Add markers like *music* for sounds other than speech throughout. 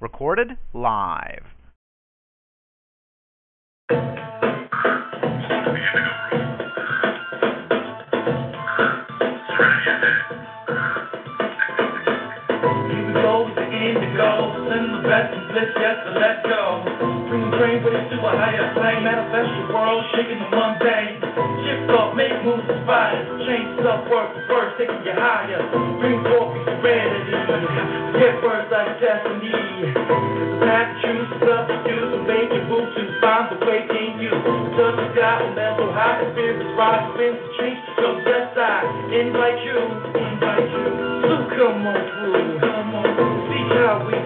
Recorded live. Indigo, send the best let go. The brain it to a higher plane, manifest your world, shaking the mundane. Shift up, make moves inspired, change self work first, taking you higher. Bring forth serenity, get words like destiny. The choose, self to and make your move to find the way in you. Touch the sky will never high, the spirits rise, spins the change, so blessed I invite you, invite you. So come on through, come on, see how we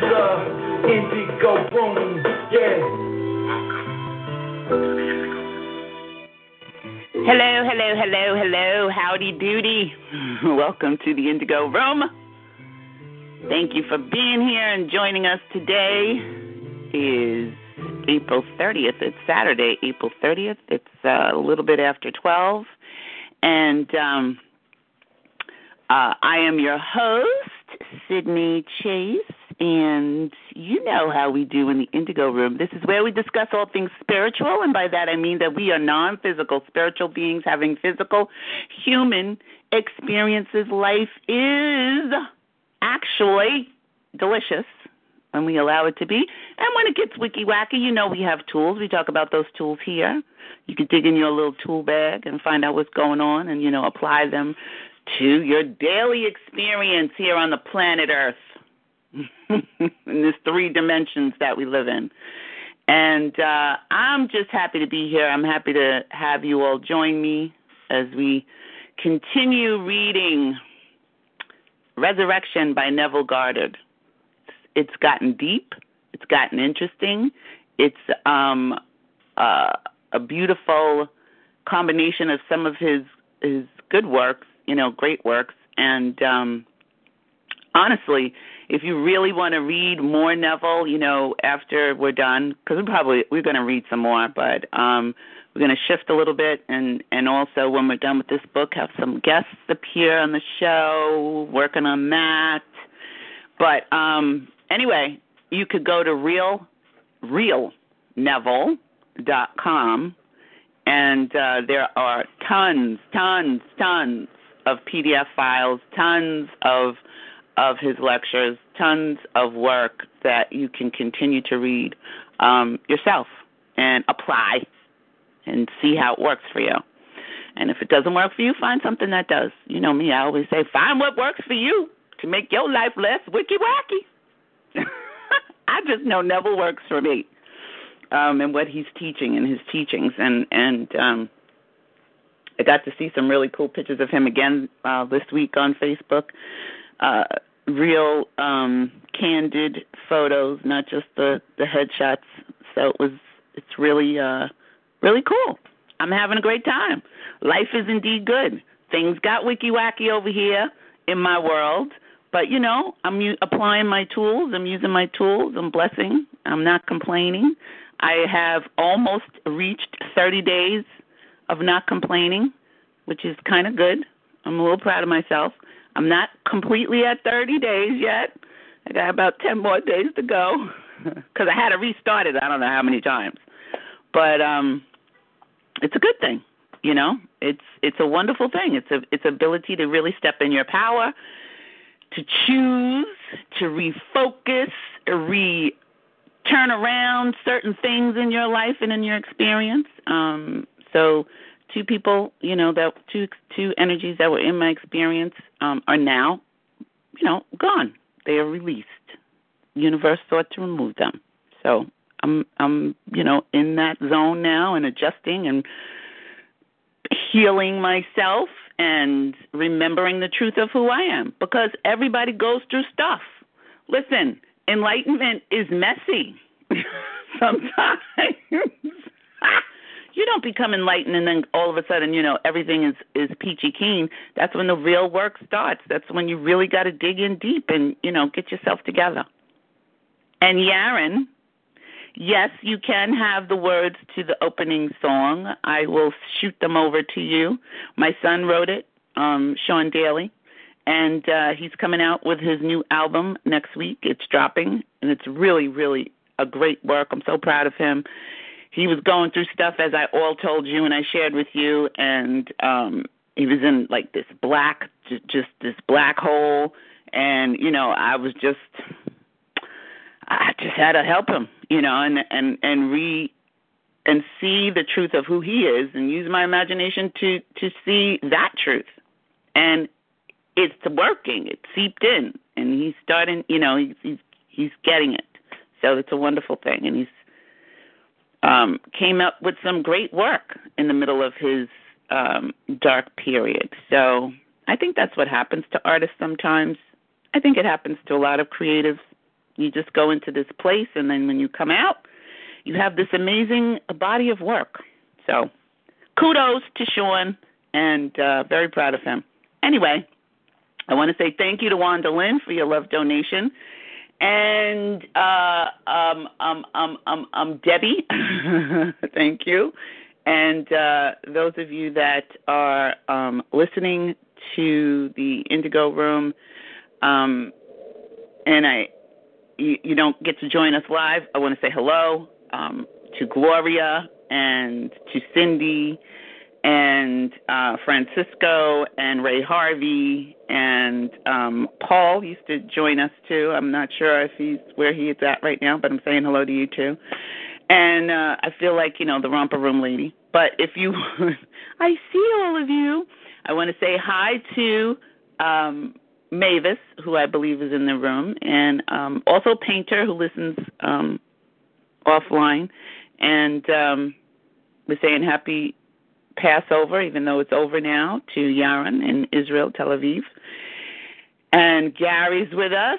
the indigo room, yeah. Hello, hello, hello, hello. Howdy doody. *laughs* Welcome to the Indigo Room. Thank you for being here and joining us today. Is April 30th. It's Saturday, April 30th. It's uh, a little bit after 12. And um, uh, I am your host, Sydney Chase, and you know how we do in the Indigo Room. This is where we discuss all things spiritual, and by that I mean that we are non physical spiritual beings having physical human experiences. Life is actually delicious when we allow it to be. And when it gets wiki wacky, you know we have tools. We talk about those tools here. You can dig in your little tool bag and find out what's going on and, you know, apply them to your daily experience here on the planet Earth. *laughs* in this three dimensions that we live in. And uh, I'm just happy to be here. I'm happy to have you all join me as we continue reading Resurrection by Neville Goddard. It's gotten deep, it's gotten interesting, it's um, uh, a beautiful combination of some of his his good works, you know, great works, and um, honestly, if you really want to read more Neville, you know, after we're done, because we're probably we're going to read some more, but um, we're going to shift a little bit, and and also when we're done with this book, have some guests appear on the show, working on that. But um, anyway, you could go to real realneville.com, and uh, there are tons, tons, tons of PDF files, tons of of his lectures, tons of work that you can continue to read um, yourself and apply and see how it works for you. And if it doesn't work for you, find something that does. You know me, I always say, find what works for you to make your life less wicky wacky. *laughs* I just know Neville works for me, um, and what he's teaching and his teachings, and and um, I got to see some really cool pictures of him again uh, this week on Facebook. Uh, real um, candid photos, not just the the headshots. So it was it's really uh, really cool. I'm having a great time. Life is indeed good. Things got wicky wacky over here in my world, but you know, I'm u- applying my tools. I'm using my tools. I'm blessing. I'm not complaining. I have almost reached 30 days of not complaining, which is kind of good. I'm a little proud of myself. I'm not completely at 30 days yet. I got about 10 more days to go *laughs* because I had to restart it. I don't know how many times, but um, it's a good thing. You know, it's it's a wonderful thing. It's a it's ability to really step in your power, to choose, to refocus, re turn around certain things in your life and in your experience. Um, so two people, you know, that two two energies that were in my experience um, are now, you know, gone. They are released. Universe sought to remove them. So I'm I'm you know in that zone now and adjusting and healing myself and remembering the truth of who I am because everybody goes through stuff. Listen, enlightenment is messy *laughs* sometimes. *laughs* you don't become enlightened and then all of a sudden, you know, everything is is peachy keen. That's when the real work starts. That's when you really got to dig in deep and, you know, get yourself together. And Yaron, yes, you can have the words to the opening song. I will shoot them over to you. My son wrote it, um, Sean Daly, and uh, he's coming out with his new album next week. It's dropping, and it's really, really a great work. I'm so proud of him. He was going through stuff as I all told you and I shared with you, and um, he was in like this black, just this black hole, and you know I was just, I just had to help him, you know, and and and re and see the truth of who he is and use my imagination to to see that truth. And it's working. It's seeped in. And he's starting you know he's he's he's getting it. So it's a wonderful thing, and he's um, came up with some great work in the middle of his um, dark period. So I think that's what happens to artists sometimes. I think it happens to a lot of creatives. You just go into this place, and then when you come out, you have this amazing body of work. So kudos to Sean, and uh, very proud of him. Anyway, I want to say thank you to Wanda Lynn for your love donation and uh, um, um, um, um, um, Debbie, *laughs* thank you, and uh, those of you that are um, listening to the Indigo Room, um, and I, you, you don't get to join us live. I want to say hello um, to Gloria and to Cindy and uh, Francisco and Ray Harvey and um, Paul used to join us too. I'm not sure if he's where he is at right now, but I'm saying hello to you too. And uh, I feel like you know the romper room lady. But if you, *laughs* I see all of you. I want to say hi to um, Mavis, who I believe is in the room, and um, also Painter, who listens um, offline, and um, we're saying happy Passover, even though it's over now, to Yaron in Israel, Tel Aviv. And Gary's with us,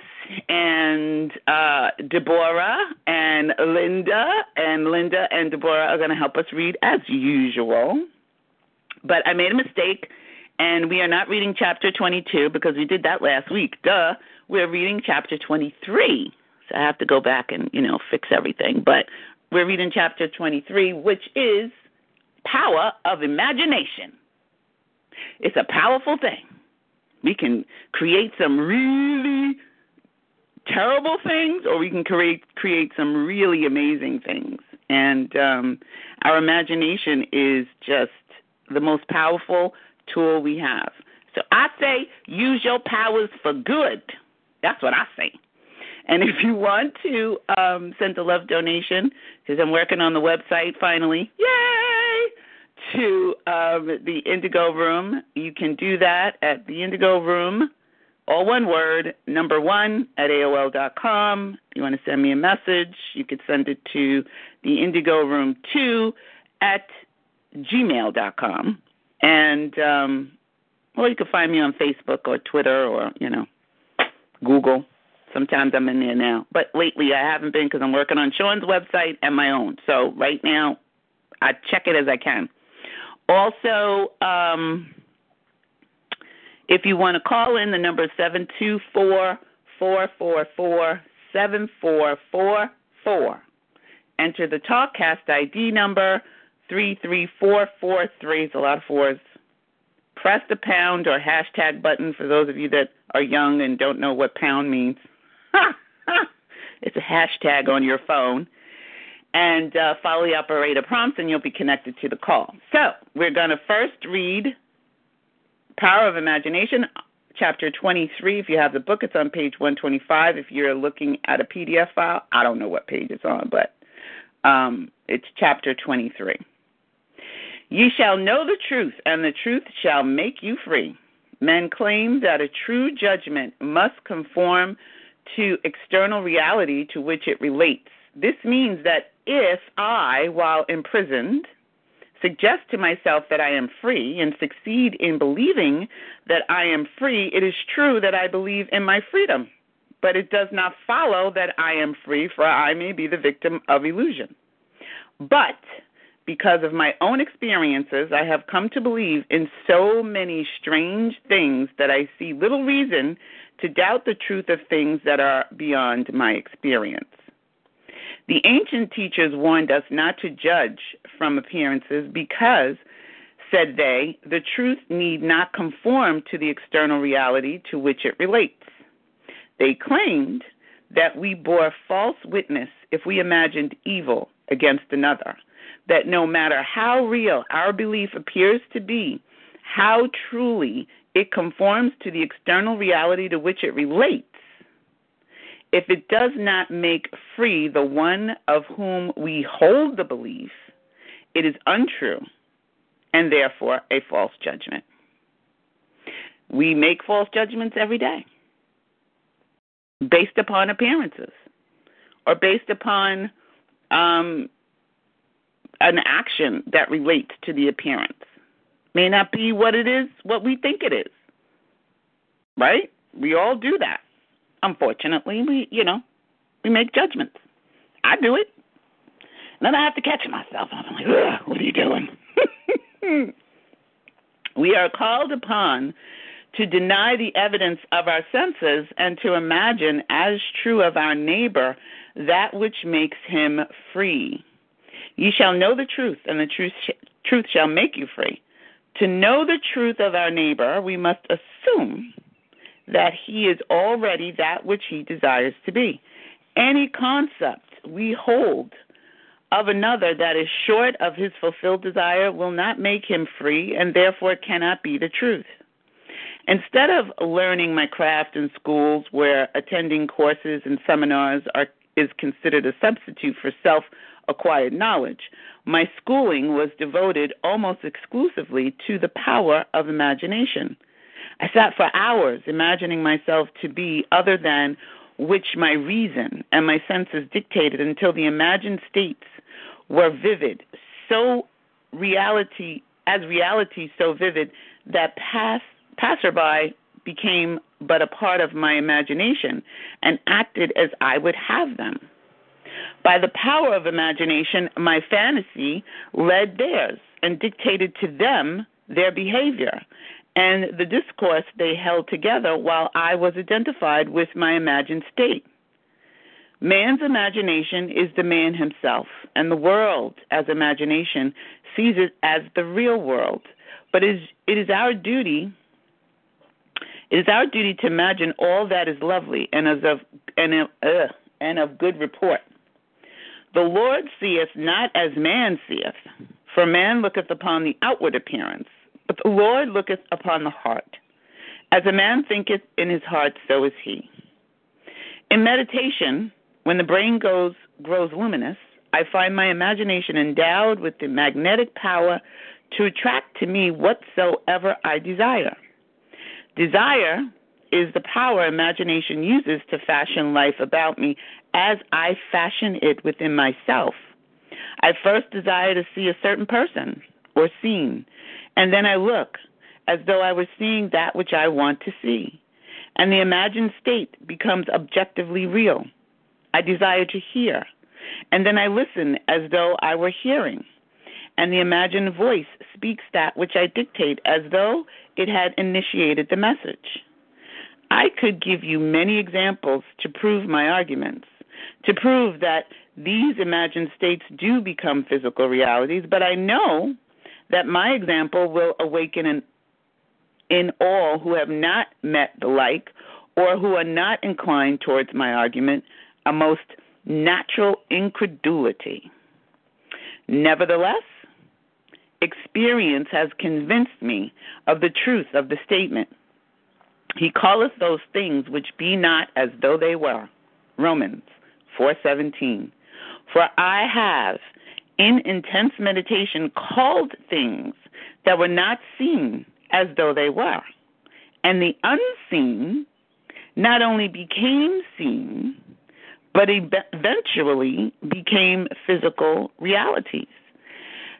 and uh, Deborah and Linda, and Linda and Deborah are going to help us read as usual. But I made a mistake, and we are not reading chapter 22 because we did that last week. Duh. We're reading chapter 23. So I have to go back and, you know, fix everything. But we're reading chapter 23, which is power of imagination. It's a powerful thing. We can create some really terrible things, or we can create create some really amazing things. And um, our imagination is just the most powerful tool we have. So I say use your powers for good. That's what I say. And if you want to um, send a love donation, because I'm working on the website finally, yay! To um, the Indigo Room. You can do that at the Indigo Room, all one word, number one at AOL dot com. You want to send me a message, you could send it to the Indigo Room two at gmail dot com. And um, or you can find me on Facebook or Twitter or you know Google. Sometimes I'm in there now, but lately I haven't been because I'm working on Sean's website and my own. So right now, I check it as I can. Also, um, if you want to call in, the number is seven two four four four four seven four four four. Enter the TalkCast ID number three three four four three. It's a lot of fours. Press the pound or hashtag button for those of you that are young and don't know what pound means. *laughs* it's a hashtag on your phone and uh, follow the operator prompts, and you'll be connected to the call. So we're going to first read Power of Imagination, chapter 23. If you have the book, it's on page 125. If you're looking at a PDF file, I don't know what page it's on, but um, it's chapter 23. Ye shall know the truth, and the truth shall make you free. Men claim that a true judgment must conform to external reality to which it relates. This means that if I, while imprisoned, suggest to myself that I am free and succeed in believing that I am free, it is true that I believe in my freedom. But it does not follow that I am free, for I may be the victim of illusion. But because of my own experiences, I have come to believe in so many strange things that I see little reason to doubt the truth of things that are beyond my experience. The ancient teachers warned us not to judge from appearances because, said they, the truth need not conform to the external reality to which it relates. They claimed that we bore false witness if we imagined evil against another, that no matter how real our belief appears to be, how truly it conforms to the external reality to which it relates, if it does not make free the one of whom we hold the belief, it is untrue and therefore a false judgment. We make false judgments every day based upon appearances or based upon um, an action that relates to the appearance. May not be what it is, what we think it is. Right? We all do that unfortunately, we you know we make judgments. I do it. And then I have to catch myself. I'm like, what are you doing? *laughs* we are called upon to deny the evidence of our senses and to imagine as true of our neighbor that which makes him free. Ye shall know the truth, and the truth, sh- truth shall make you free. To know the truth of our neighbor, we must assume that he is already that which he desires to be. Any concept we hold of another that is short of his fulfilled desire will not make him free and therefore cannot be the truth. Instead of learning my craft in schools where attending courses and seminars are, is considered a substitute for self acquired knowledge, my schooling was devoted almost exclusively to the power of imagination. I sat for hours imagining myself to be other than which my reason and my senses dictated until the imagined states were vivid, so reality as reality so vivid that pass, passerby became but a part of my imagination and acted as I would have them. By the power of imagination, my fantasy led theirs and dictated to them their behavior, and the discourse they held together while I was identified with my imagined state. Man's imagination is the man himself, and the world, as imagination, sees it as the real world. But it is, it is our duty. It is our duty to imagine all that is lovely and of and, uh, and of good report. The Lord seeth not as man seeth, for man looketh upon the outward appearance, but the Lord looketh upon the heart. As a man thinketh in his heart, so is he. In meditation, when the brain goes grows luminous, I find my imagination endowed with the magnetic power to attract to me whatsoever I desire. Desire is the power imagination uses to fashion life about me as I fashion it within myself. I first desire to see a certain person or scene, and then I look as though I were seeing that which I want to see. And the imagined state becomes objectively real. I desire to hear. And then I listen as though I were hearing. And the imagined voice speaks that which I dictate as though it had initiated the message. I could give you many examples to prove my arguments, to prove that these imagined states do become physical realities, but I know that my example will awaken in, in all who have not met the like or who are not inclined towards my argument a most natural incredulity. Nevertheless, experience has convinced me of the truth of the statement. He calleth those things which be not as though they were. Romans 4:17. For I have in intense meditation called things that were not seen as though they were. And the unseen not only became seen, but eventually became physical realities.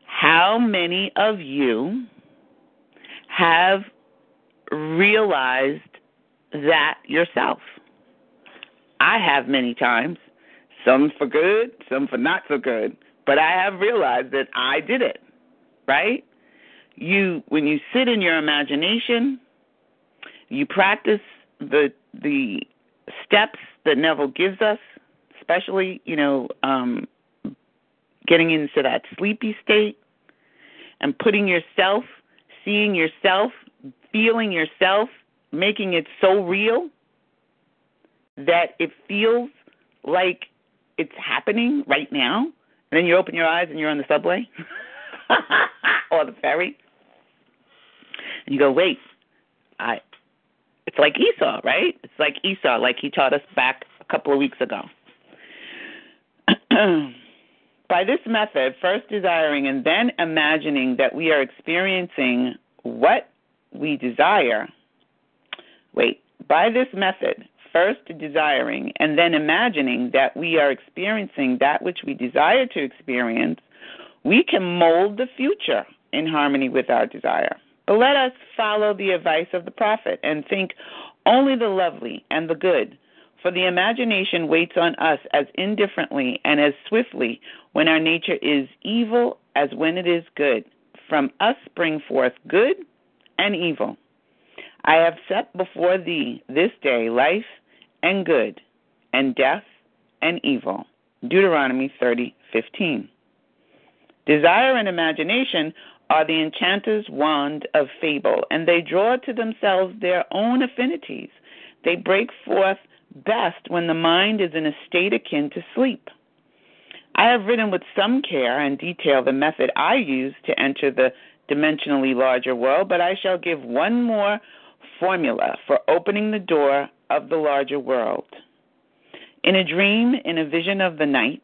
How many of you have realized that yourself? I have many times, some for good, some for not so good, but I have realized that I did it, right? You when you sit in your imagination, you practice the the steps that Neville gives us, especially, you know, um, getting into that sleepy state and putting yourself, seeing yourself, feeling yourself, making it so real that it feels like it's happening right now. And then you open your eyes and you're on the subway *laughs* or the ferry. And you go, wait, I it's like Esau, right? It's like Esau, like he taught us back a couple of weeks ago. *clears throat* By this method, first desiring and then imagining that we are experiencing what we desire. Wait, by this method, first desiring and then imagining that we are experiencing that which we desire to experience, we can mold the future in harmony with our desire. But let us follow the advice of the prophet and think only the lovely and the good, for the imagination waits on us as indifferently and as swiftly when our nature is evil as when it is good. From us spring forth good and evil. I have set before thee this day life and good, and death and evil. Deuteronomy 30:15. Desire and imagination are the enchanter's wand of fable, and they draw to themselves their own affinities. They break forth best when the mind is in a state akin to sleep. I have written with some care and detail the method I use to enter the dimensionally larger world, but I shall give one more formula for opening the door of the larger world. In a dream, in a vision of the night,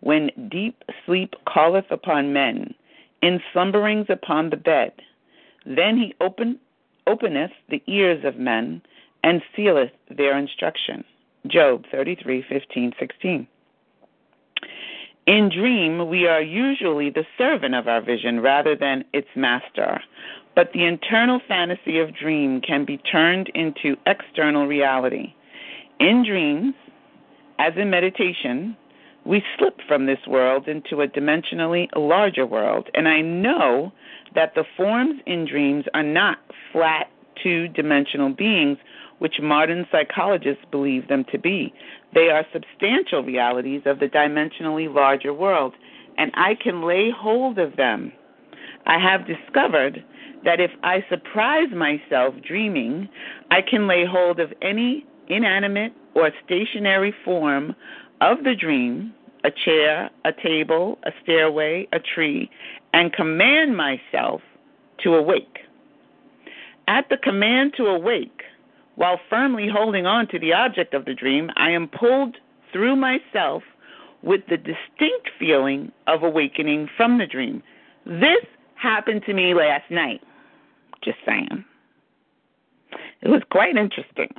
when deep sleep calleth upon men, in slumberings upon the bed. Then he open, openeth the ears of men and sealeth their instruction. Job 33:15, 16. In dream, we are usually the servant of our vision rather than its master. But the internal fantasy of dream can be turned into external reality. In dreams, as in meditation, we slip from this world into a dimensionally larger world. And I know that the forms in dreams are not flat two dimensional beings, which modern psychologists believe them to be. They are substantial realities of the dimensionally larger world, and I can lay hold of them. I have discovered that if I surprise myself dreaming, I can lay hold of any inanimate or stationary form of the dream, a chair, a table, a stairway, a tree, and command myself to awake. At the command to awake, while firmly holding on to the object of the dream, I am pulled through myself with the distinct feeling of awakening from the dream. This happened to me last night. Just saying. It was quite interesting.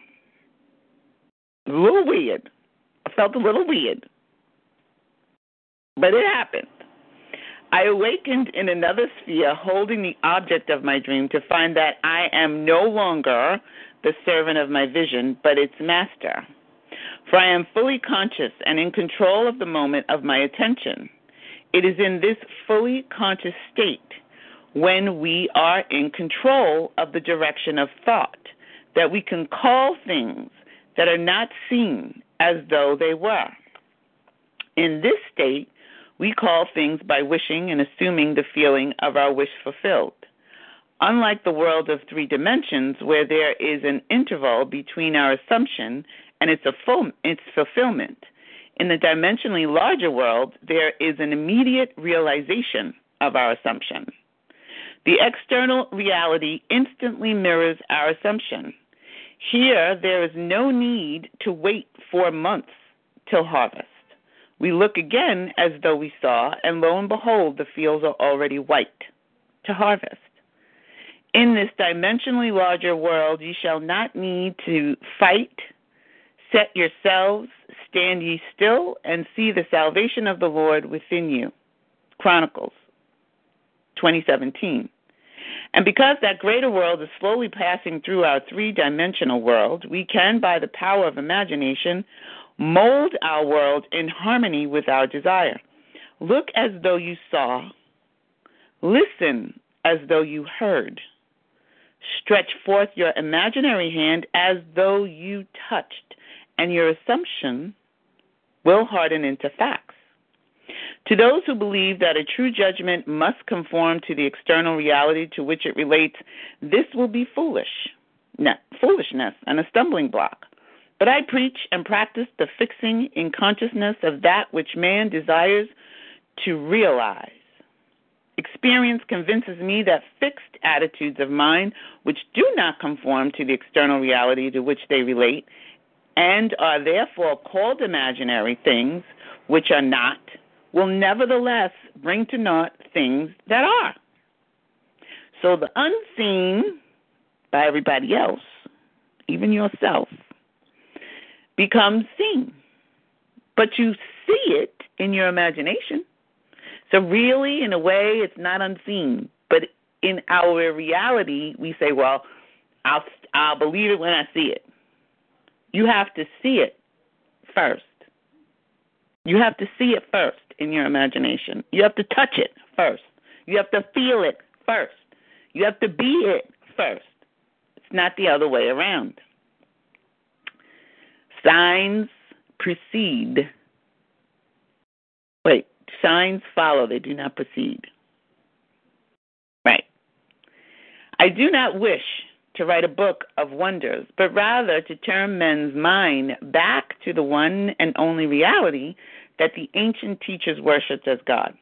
A little weird. I felt a little weird. But it happened. I awakened in another sphere, holding the object of my dream, to find that I am no longer the servant of my vision, but its master. For I am fully conscious and in control of the moment of my attention. It is in this fully conscious state, when we are in control of the direction of thought, that we can call things that are not seen as though they were. In this state, we call things by wishing and assuming the feeling of our wish fulfilled. Unlike the world of three dimensions, where there is an interval between our assumption and its, fulfillment, in the dimensionally larger world, there is an immediate realization of our assumption. The external reality instantly mirrors our assumption. Here, there is no need to wait four months till harvest. We look again as though we saw, and lo and behold, the fields are already white to harvest. In this dimensionally larger world, ye shall not need to fight. Set yourselves, stand ye still, and see the salvation of the Lord within you. Chronicles 2017. And because that greater world is slowly passing through our three dimensional world, we can, by the power of imagination, mold our world in harmony with our desire. Look as though you saw, listen as though you heard. Stretch forth your imaginary hand as though you touched, and your assumption will harden into facts. To those who believe that a true judgment must conform to the external reality to which it relates, this will be foolish, foolishness and a stumbling block. But I preach and practice the fixing in consciousness of that which man desires to realize. Experience convinces me that fixed attitudes of mind, which do not conform to the external reality to which they relate, and are therefore called imaginary things, which are not, will nevertheless bring to naught things that are. So the unseen by everybody else, even yourself, becomes seen. But you see it in your imagination. So, really, in a way, it's not unseen. But in our reality, we say, well, I'll, I'll believe it when I see it. You have to see it first. You have to see it first in your imagination. You have to touch it first. You have to feel it first. You have to be it first. It's not the other way around. Signs precede. Wait, signs follow, they do not precede. Right. I do not wish to write a book of wonders, but rather to turn men's mind back to the one and only reality that the ancient teachers worshipped as God.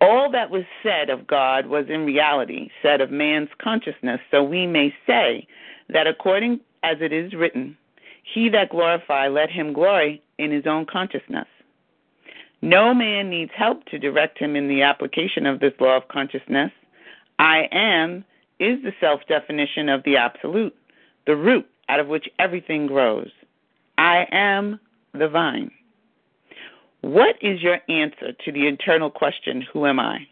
All that was said of God was in reality said of man's consciousness, so we may say that according as it is written, he that glorify, let him glory in his own consciousness. No man needs help to direct him in the application of this law of consciousness. I am is the self definition of the absolute, the root out of which everything grows. I am the vine. What is your answer to the internal question, Who am I?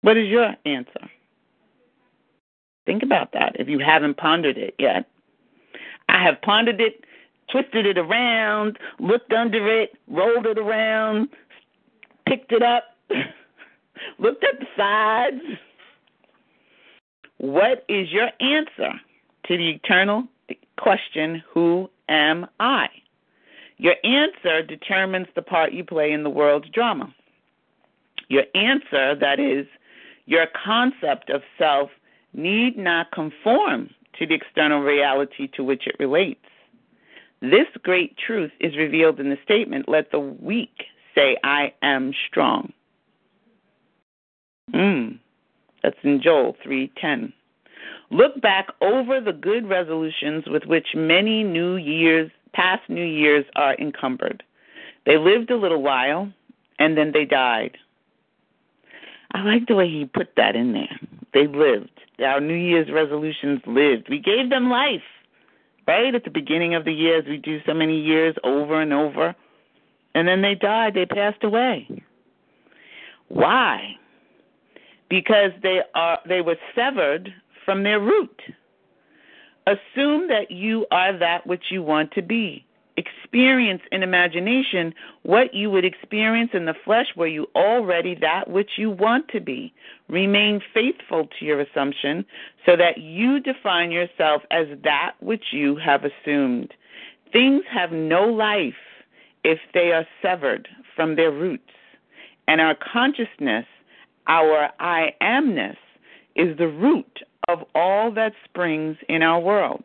What is your answer? Think about that if you haven't pondered it yet. I have pondered it, twisted it around, looked under it, rolled it around, picked it up, *laughs* looked at the sides. What is your answer to the eternal question, Who am I? Your answer determines the part you play in the world's drama. Your answer, that is, your concept of self, need not conform to the external reality to which it relates. This great truth is revealed in the statement, Let the weak say, I am strong. Mm, that's in Joel 3:10. Look back over the good resolutions with which many new years past New Year's are encumbered. They lived a little while and then they died. I like the way he put that in there. They lived. Our New Year's resolutions lived. We gave them life, right? At the beginning of the year, as we do so many years over and over. And then they died, they passed away. Why? Because they are they were severed from their root. Assume that you are that which you want to be. Experience in imagination what you would experience in the flesh were you already that which you want to be. Remain faithful to your assumption so that you define yourself as that which you have assumed. Things have no life if they are severed from their roots. And our consciousness, our I amness, is the root of all that springs in our world.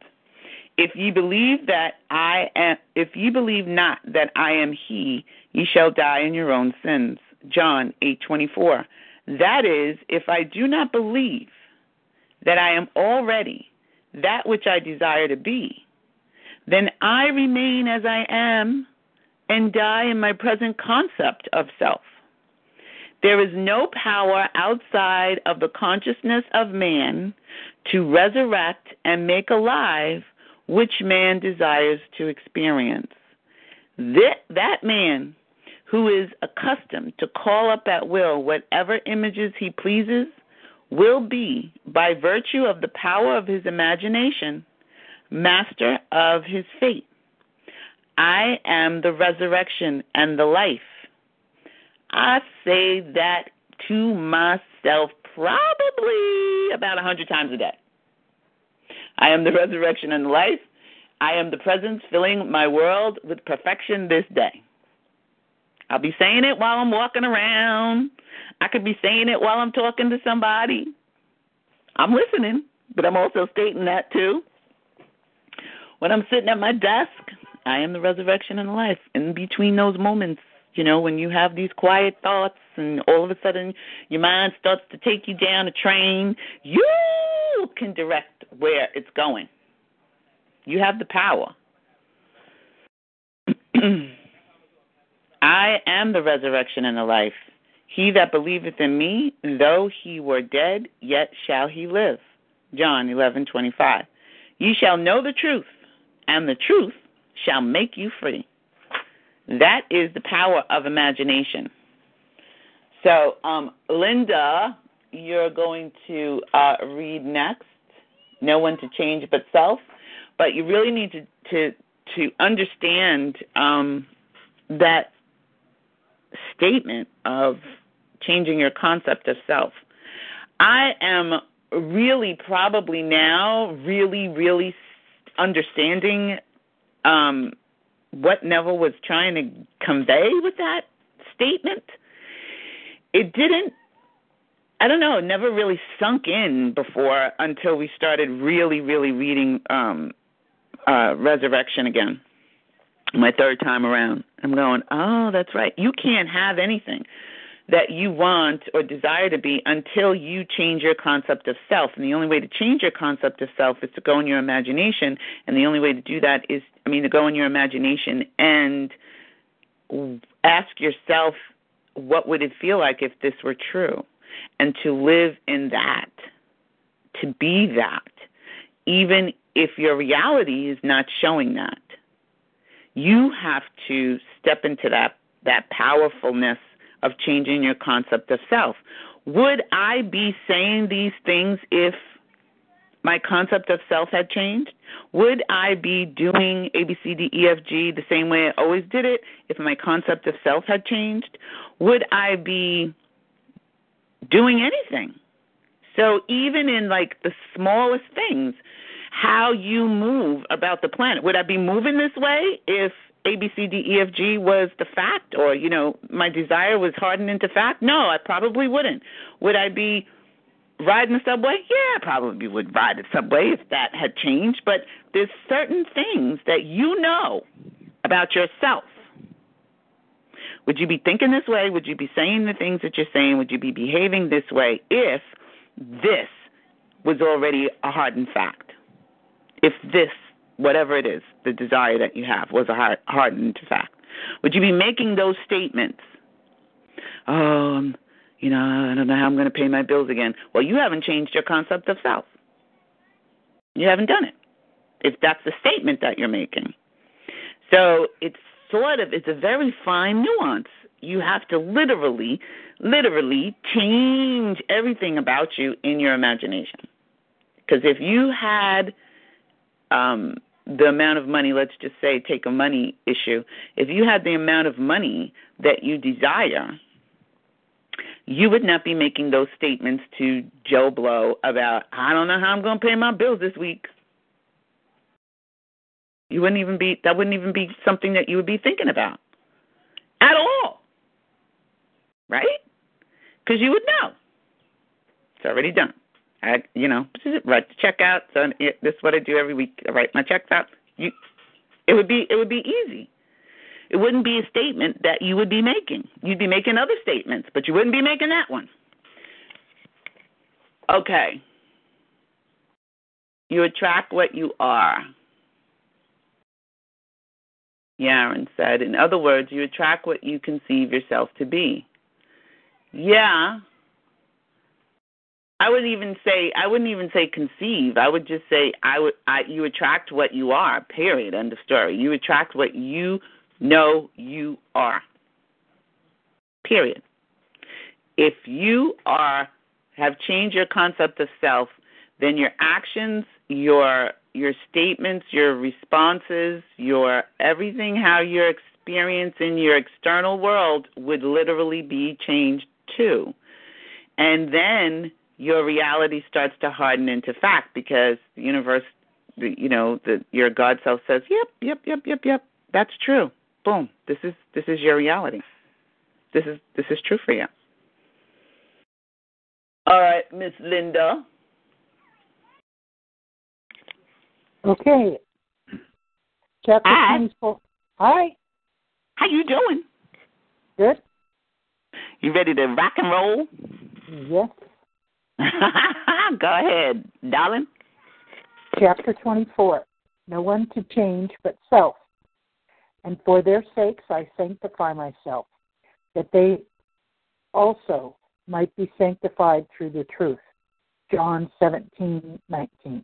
If ye believe that I am, if ye believe not that I am He, ye shall die in your own sins. John eight twenty four. That is, if I do not believe that I am already that which I desire to be, then I remain as I am and die in my present concept of self. There is no power outside of the consciousness of man to resurrect and make alive which man desires to experience. That, man who is accustomed to call up at will whatever images he pleases, will be, by virtue of the power of his imagination, master of his fate. I am the resurrection and the life. I say that to myself probably about a hundred times a day. I am the resurrection and life. I am the presence filling my world with perfection this day. I'll be saying it while I'm walking around. I could be saying it while I'm talking to somebody. I'm listening, but I'm also stating that too. When I'm sitting at my desk, I am the resurrection and life. In between those moments, you know, when you have these quiet thoughts and all of a sudden your mind starts to take you down a train, you can direct where it's going. You have the power. *clears throat* I am the resurrection and the life. He that believeth in me, though he were dead, yet shall he live. John 11:25. Ye shall know the truth, and the truth shall make you free. That is the power of imagination. So, um, Linda, you're going to uh, read next. No one to change but self. But you really need to to to understand um, that statement of changing your concept of self. I am really probably now really really understanding um, what Neville was trying to convey with that statement. It didn't I don't know, never really sunk in before until we started really, really reading um uh Resurrection again. My third time around. I'm going, Oh, that's right. You can't have anything that you want or desire to be until you change your concept of self. And the only way to change your concept of self is to go in your imagination. And the only way to do that is, I mean, to go in your imagination and ask yourself, what would it feel like if this were true? And to live in that, to be that, even if your reality is not showing that. You have to step into that that powerfulness of changing your concept of self. Would I be saying these things if my concept of self had changed? Would I be doing A, B, C, D, E, F, G the same way I always did it if my concept of self had changed? Would I be doing anything? So even in like the smallest things, how you move about the planet. Would I be moving this way if a, B, C, D, E, F, G was the fact, or, you know, my desire was hardened into fact? No, I probably wouldn't. Would I be riding the subway? Yeah, I probably would ride the subway if that had changed. But there's certain things that you know about yourself. Would you be thinking this way? Would you be saying the things that you're saying? Would you be behaving this way if this was already a hardened fact? If this whatever it is, the desire that you have was a hardened fact. Would you be making those statements? Oh, um, you know, I don't know how I'm going to pay my bills again. Well, you haven't changed your concept of self. You haven't done it. If that's the statement that you're making. So it's sort of it's a very fine nuance. You have to literally, literally change everything about you in your imagination. Because if you had um, the amount of money, let's just say, take a money issue. If you had the amount of money that you desire, you would not be making those statements to Joe Blow about, I don't know how I'm going to pay my bills this week. You wouldn't even be, that wouldn't even be something that you would be thinking about at all. Right? Because you would know. It's already done. I, you know, write the check out. So this is what I do every week. I write my checks out. You, it would be it would be easy. It wouldn't be a statement that you would be making. You'd be making other statements, but you wouldn't be making that one. Okay. You attract what you are. Yaron said. In other words, you attract what you conceive yourself to be. Yeah, I would even say I wouldn't even say conceive. I would just say I would I you attract what you are. Period. End of story. You attract what you know you are. Period. If you are have changed your concept of self, then your actions, your your statements, your responses, your everything how you're experiencing your external world would literally be changed too. And then your reality starts to harden into fact because the universe you know, the your God self says, "Yep, yep, yep, yep, yep. That's true." Boom. This is this is your reality. This is this is true for you. All right, Miss Linda. Okay. Chapter Hi. 24. Hi. How you doing? Good. You ready to rock and roll? Yes. *laughs* Go ahead, darling. Chapter 24. No one to change but self. And for their sakes I sanctify myself, that they also might be sanctified through the truth. John 17:19.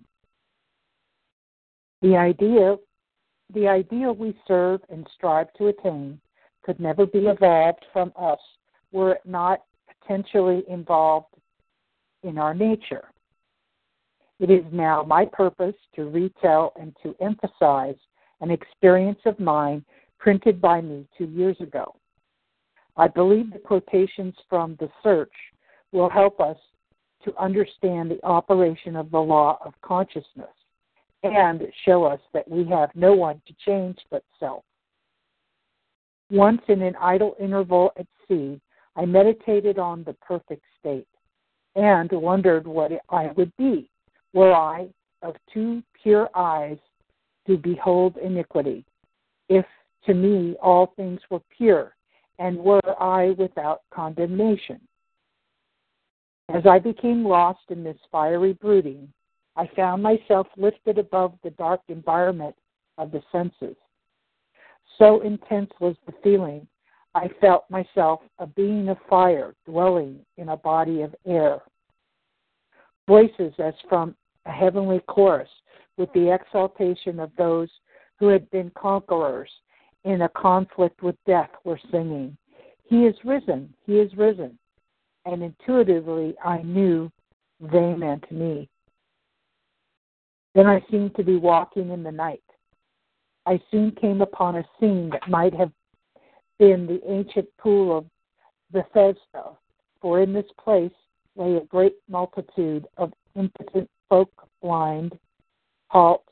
The idea the ideal we serve and strive to attain could never be evolved from us were it not potentially involved in our nature. It is now my purpose to retell and to emphasize an experience of mine printed by me two years ago. I believe the quotations from the search will help us to understand the operation of the law of consciousness and show us that we have no one to change but self. Once in an idle interval at sea, I meditated on the perfect state and wondered what I would be were I of too pure eyes to behold iniquity, if to me all things were pure, and were I without condemnation. As I became lost in this fiery brooding, I found myself lifted above the dark environment of the senses. So intense was the feeling, I felt myself a being of fire dwelling in a body of air. Voices as from a heavenly chorus with the exaltation of those who had been conquerors in a conflict with death were singing, He is risen, He is risen. And intuitively I knew they meant me. Then I seemed to be walking in the night. I soon came upon a scene that might have been the ancient pool of Bethesda, for in this place lay a great multitude of impotent folk, blind, halt,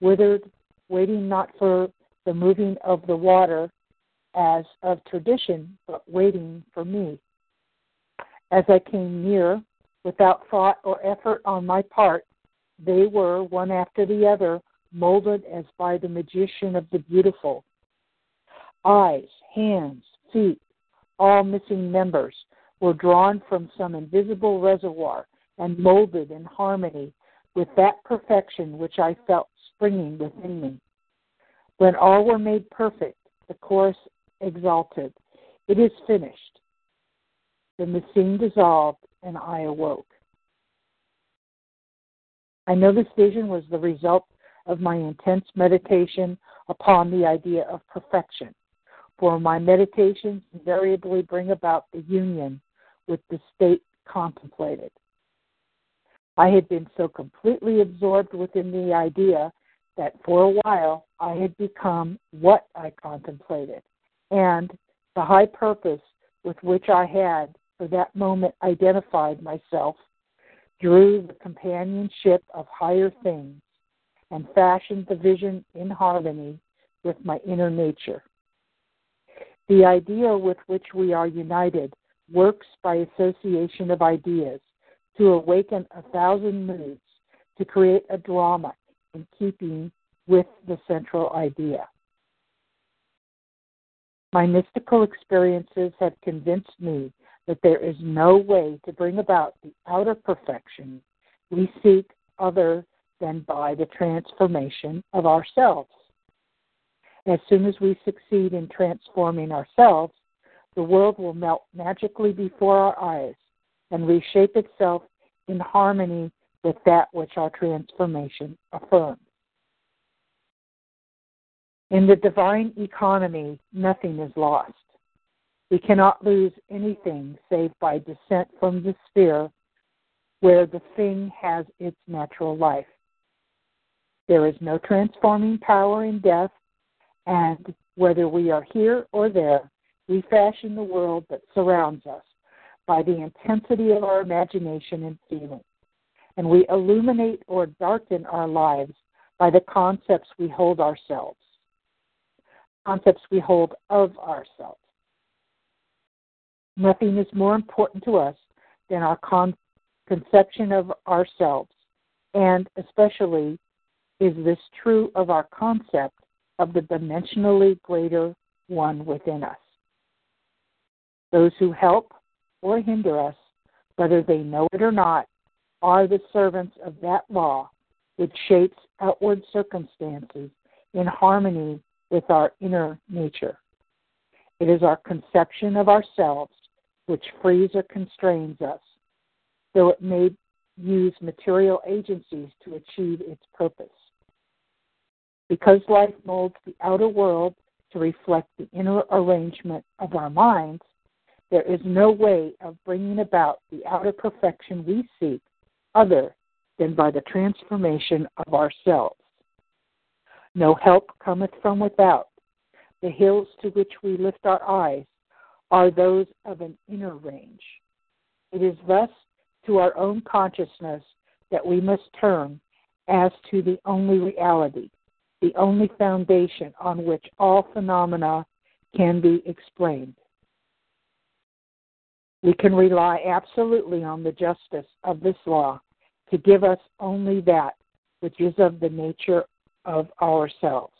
withered, waiting not for the moving of the water as of tradition, but waiting for me. As I came near, without thought or effort on my part, they were, one after the other, molded as by the magician of the beautiful. Eyes, hands, feet, all missing members, were drawn from some invisible reservoir and molded in harmony with that perfection which I felt springing within me. When all were made perfect, the chorus exalted, It is finished. Then the scene dissolved, and I awoke. I know this vision was the result of my intense meditation upon the idea of perfection, for my meditations invariably bring about the union with the state contemplated. I had been so completely absorbed within the idea that for a while I had become what I contemplated, and the high purpose with which I had for that moment identified myself drew the companionship of higher things and fashioned the vision in harmony with my inner nature. The idea with which we are united works by association of ideas to awaken a thousand moods to create a drama in keeping with the central idea. My mystical experiences have convinced me that there is no way to bring about the outer perfection we seek other than by the transformation of ourselves. As soon as we succeed in transforming ourselves, the world will melt magically before our eyes and reshape itself in harmony with that which our transformation affirms. In the divine economy, nothing is lost. We cannot lose anything save by descent from the sphere where the thing has its natural life. There is no transforming power in death, and whether we are here or there, we fashion the world that surrounds us by the intensity of our imagination and feeling, and we illuminate or darken our lives by the concepts we hold ourselves, concepts we hold of ourselves. Nothing is more important to us than our con- conception of ourselves, and especially is this true of our concept of the dimensionally greater one within us. Those who help or hinder us, whether they know it or not, are the servants of that law which shapes outward circumstances in harmony with our inner nature. It is our conception of ourselves which frees or constrains us, though it may use material agencies to achieve its purpose. Because life molds the outer world to reflect the inner arrangement of our minds, there is no way of bringing about the outer perfection we seek other than by the transformation of ourselves. No help cometh from without. The hills to which we lift our eyes are those of an inner range. It is thus to our own consciousness that we must turn as to the only reality, the only foundation on which all phenomena can be explained. We can rely absolutely on the justice of this law to give us only that which is of the nature of ourselves.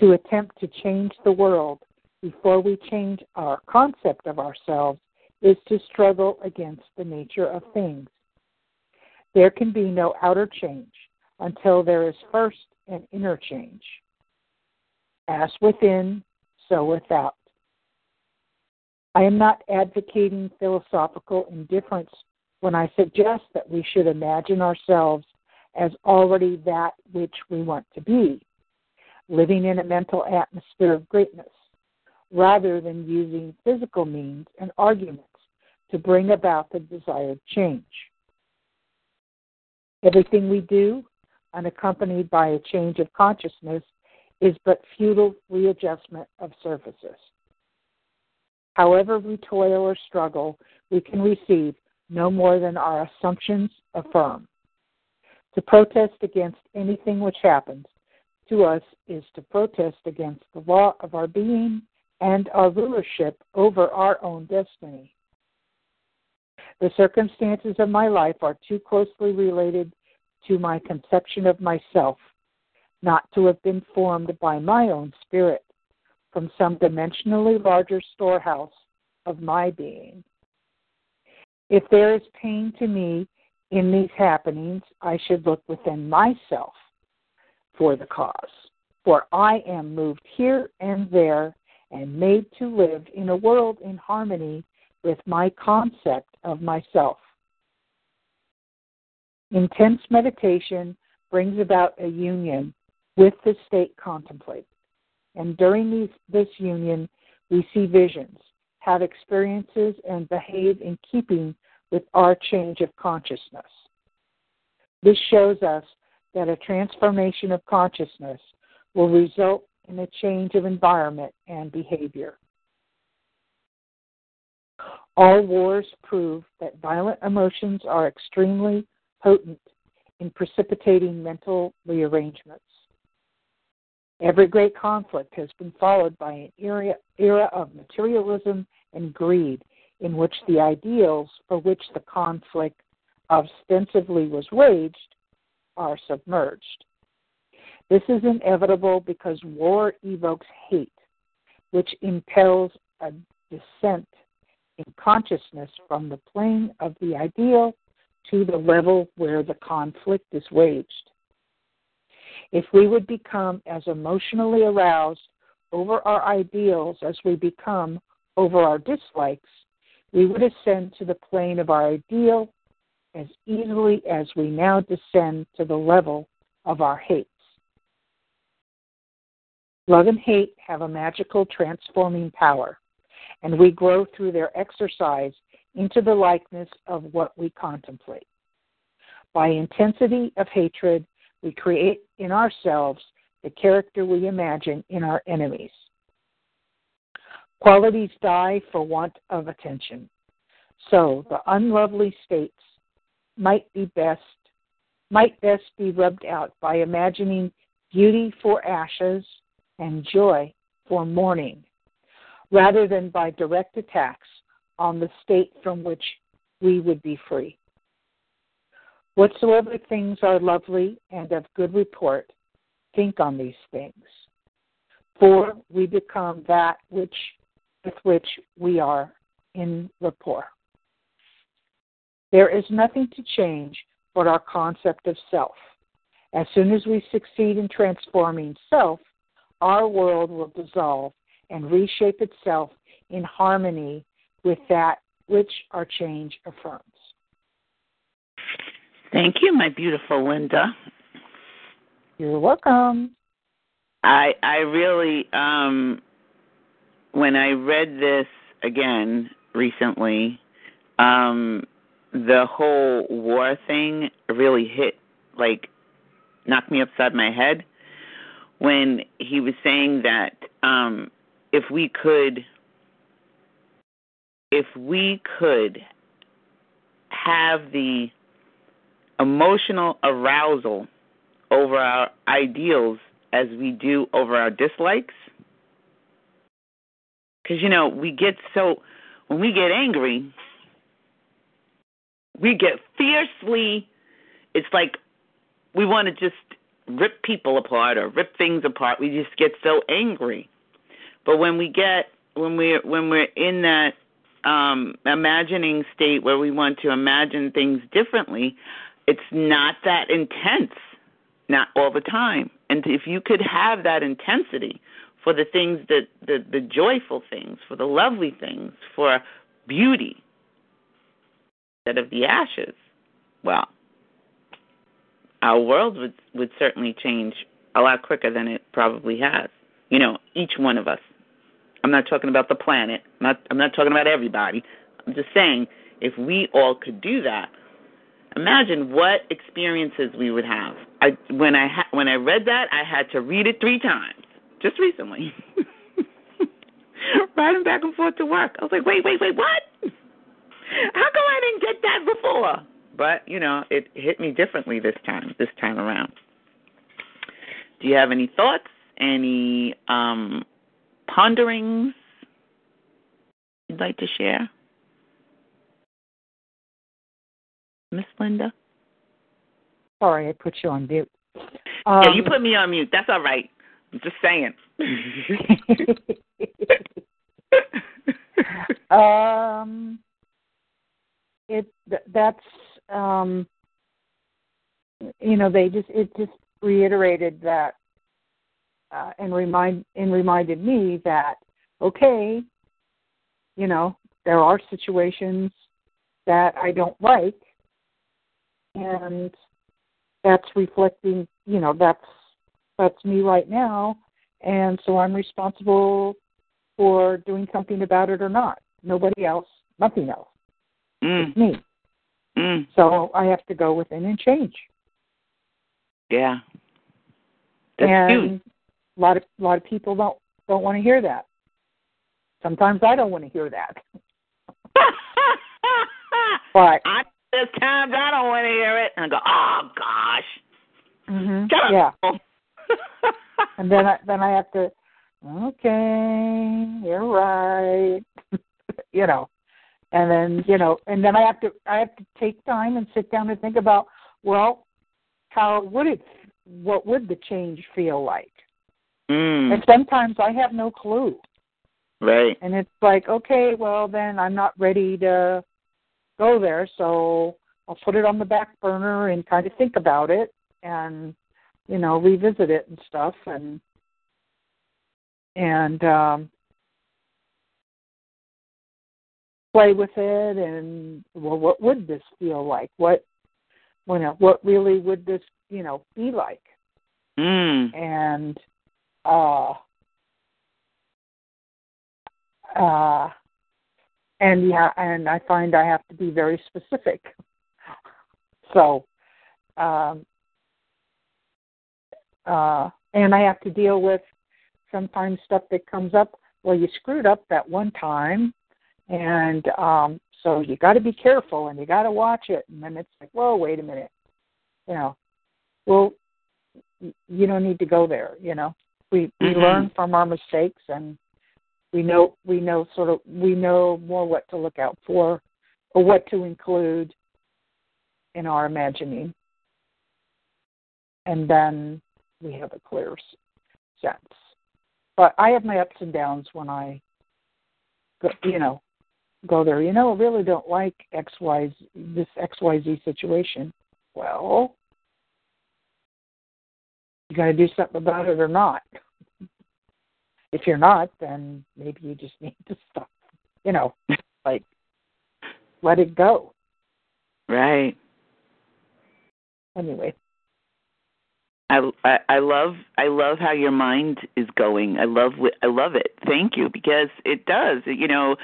To attempt to change the world before we change our concept of ourselves is to struggle against the nature of things. There can be no outer change until there is first an interchange. As within, so without. I am not advocating philosophical indifference when I suggest that we should imagine ourselves as already that which we want to be, living in a mental atmosphere of greatness, rather than using physical means and arguments to bring about the desired change. Everything we do, unaccompanied by a change of consciousness, is but futile readjustment of surfaces. However, we toil or struggle, we can receive no more than our assumptions affirm. To protest against anything which happens to us is to protest against the law of our being and our rulership over our own destiny. The circumstances of my life are too closely related to my conception of myself not to have been formed by my own spirit from some dimensionally larger storehouse of my being. If there is pain to me in these happenings, I should look within myself for the cause. For I am moved here and there and made to live in a world in harmony with my concept of myself. Intense meditation brings about a union with the state contemplated. And during these, this union, we see visions, have experiences, and behave in keeping with our change of consciousness. This shows us that a transformation of consciousness will result in a change of environment and behavior. All wars prove that violent emotions are extremely potent in precipitating mental rearrangements. Every great conflict has been followed by an era, era of materialism and greed in which the ideals for which the conflict ostensibly was waged are submerged. This is inevitable because war evokes hate, which impels a descent in consciousness from the plane of the ideal to the level where the conflict is waged. If we would become as emotionally aroused over our ideals as we become over our dislikes, we would ascend to the plane of our ideal as easily as we now descend to the level of our hates. Love and hate have a magical transforming power, and we grow through their exercise into the likeness of what we contemplate. By intensity of hatred, we create in ourselves the character we imagine in our enemies. Qualities die for want of attention. So the unlovely states might be best might best be rubbed out by imagining beauty for ashes and joy for mourning, rather than by direct attacks on the state from which we would be free. Whatsoever things are lovely and of good report, think on these things. For we become that which with which we are in rapport. There is nothing to change but our concept of self. As soon as we succeed in transforming self, our world will dissolve and reshape itself in harmony with that which our change affirms. Thank you, my beautiful Linda. You're welcome. I I really um when I read this again recently, um the whole war thing really hit like knocked me upside my head when he was saying that um if we could if we could have the emotional arousal over our ideals as we do over our dislikes because you know we get so when we get angry we get fiercely it's like we want to just rip people apart or rip things apart. We just get so angry. But when we get when we when we're in that um imagining state where we want to imagine things differently it's not that intense not all the time. And if you could have that intensity for the things that the the joyful things for the lovely things for beauty instead of the ashes well our world would would certainly change a lot quicker than it probably has. You know each one of us i'm not talking about the planet i'm not i'm not talking about everybody i'm just saying if we all could do that imagine what experiences we would have. I when I ha- when I read that, I had to read it three times just recently. *laughs* Riding back and forth to work, I was like, wait, wait, wait, what? How come I didn't get that before? But you know, it hit me differently this time. This time around. Do you have any thoughts? Any um, ponderings you'd like to share? Miss Linda? Sorry, I put you on mute. Um, yeah, you put me on mute. That's all right. I'm just saying. *laughs* um, it th- that's um, you know they just it just reiterated that uh, and remind and reminded me that okay, you know there are situations that I don't like, and that's reflecting you know that's that's me right now, and so I'm responsible for doing something about it or not. Nobody else, nothing else. mm, It's me. mm, So I have to go within and change. yeah. That's and huge. A lot of a lot of people don't don't want to hear that. Sometimes I don't want to hear that. *laughs* But I there's times I don't want to hear it and I go, oh gosh, mm-hmm. shut yeah, *laughs* and then I then I have to okay, you're right. *laughs* you know. And then, you know, and then I have to I have to take time and sit down and think about, well, how would it what would the change feel like? Mm, And sometimes I have no clue. right. And it's like, okay, well then I'm not ready to go there, so I'll put it on the back burner and kind of think about it and you know, revisit it and stuff and and um play with it and well what would this feel like? What you know, what really would this, you know, be like? Mm, and uh uh, and yeah, and I find I have to be very specific. So, um, uh, and I have to deal with sometimes stuff that comes up. Well, you screwed up that one time, and um, so you got to be careful and you got to watch it. And then it's like, well, wait a minute, you know, well, you don't need to go there. You know, we we Mhm. learn from our mistakes and we know we know sort of we know more what to look out for or what to include in our imagining. And then we have a clear sense. But i have my ups and downs when i go you know go there. You know i really don't like xyz this xyz situation. Well you got to do something about it or not if you're not, then maybe you just *laughs* need to stop. You know, like let it go. Right. Anyway, I, I I love I love how your mind is going. I love I love it. Thank you because it does. You know,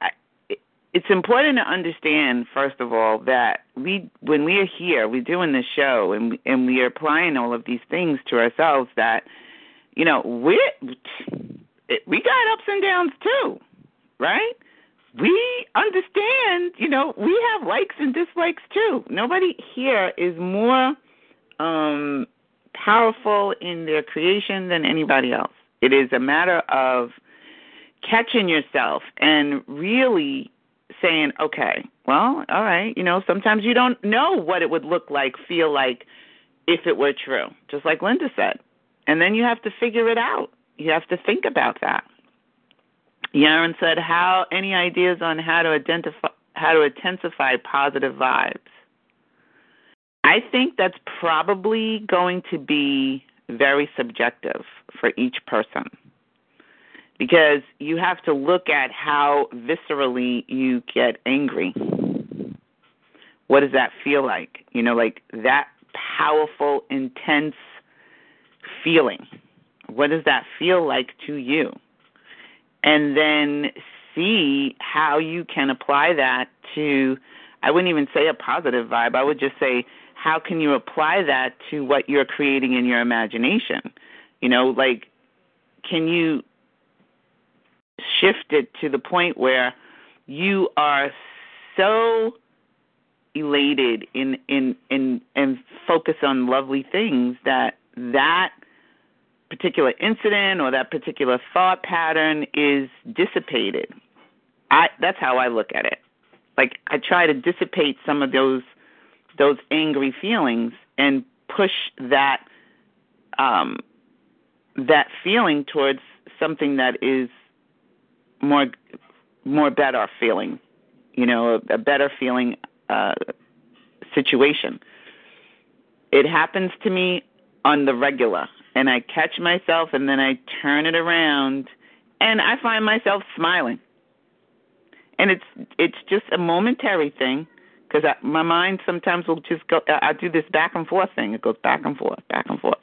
I, it's important to understand first of all that we when we are here, we're doing this show and and we are applying all of these things to ourselves that you know we we got ups and downs too, right? We understand, you know, we have likes and dislikes too. Nobody here is more um powerful in their creation than anybody else. It is a matter of catching yourself and really saying, okay, well, all right, you know, sometimes you don't know what it would look like, feel like if it were true, just like Linda said. And then you have to figure it out. You have to think about that. Yaron said, "How any ideas on how to identify how to intensify positive vibes?" I think that's probably going to be very subjective for each person because you have to look at how viscerally you get angry. What does that feel like? You know, like that powerful, intense feeling. What does that feel like to you? And then see how you can apply that to, I wouldn't even say a positive vibe. I would just say, how can you apply that to what you're creating in your imagination? You know, like, can you shift it to the point where you are so elated in in in and focus on lovely things that that particular incident or that particular thought pattern is dissipated. I that's how I look at it. Like I try to dissipate some of those those angry feelings and push that um that feeling towards something that is more more better feeling, you know, a, a better feeling uh situation. It happens to me on the regular and I catch myself and then I turn it around and I find myself smiling. And it's it's just a momentary thing because my mind sometimes will just go I do this back and forth thing. It goes back and forth, back and forth.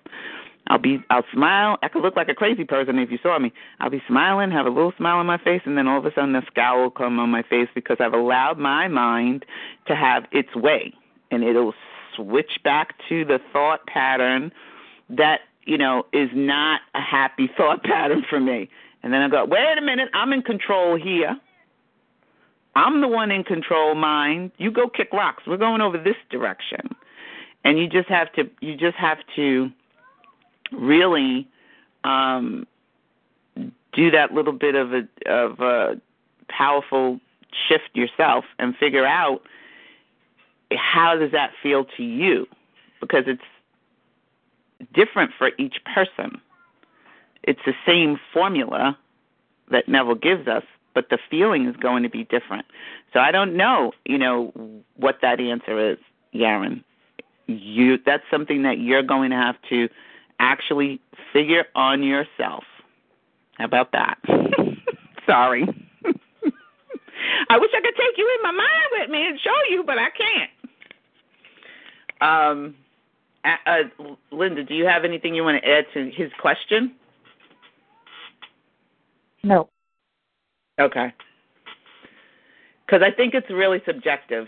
I'll be I'll smile. I could look like a crazy person if you saw me. I'll be smiling, have a little smile on my face and then all of a sudden a scowl will come on my face because I've allowed my mind to have its way and it'll switch back to the thought pattern that you know, is not a happy *laughs* thought pattern for me. And then I go, wait a minute, I'm in control here. I'm the one in control, mind. You go kick rocks. We're going over this direction. And you just have to you just have to really um do that little bit of a of a powerful shift yourself and figure out how does that feel to you because it's different for each person. It's the same formula that Neville gives us, but the feeling is going to be different. So I don't know, you know, what that answer is, Yaron. You that's something that you're going to have to actually figure on yourself. How about that? *laughs* Sorry. *laughs* I wish I could take you in my mind with me and show you, but I can't. Um uh, Linda, do you have anything you want to add to his question? no. Okay. Because I think it's really subjective.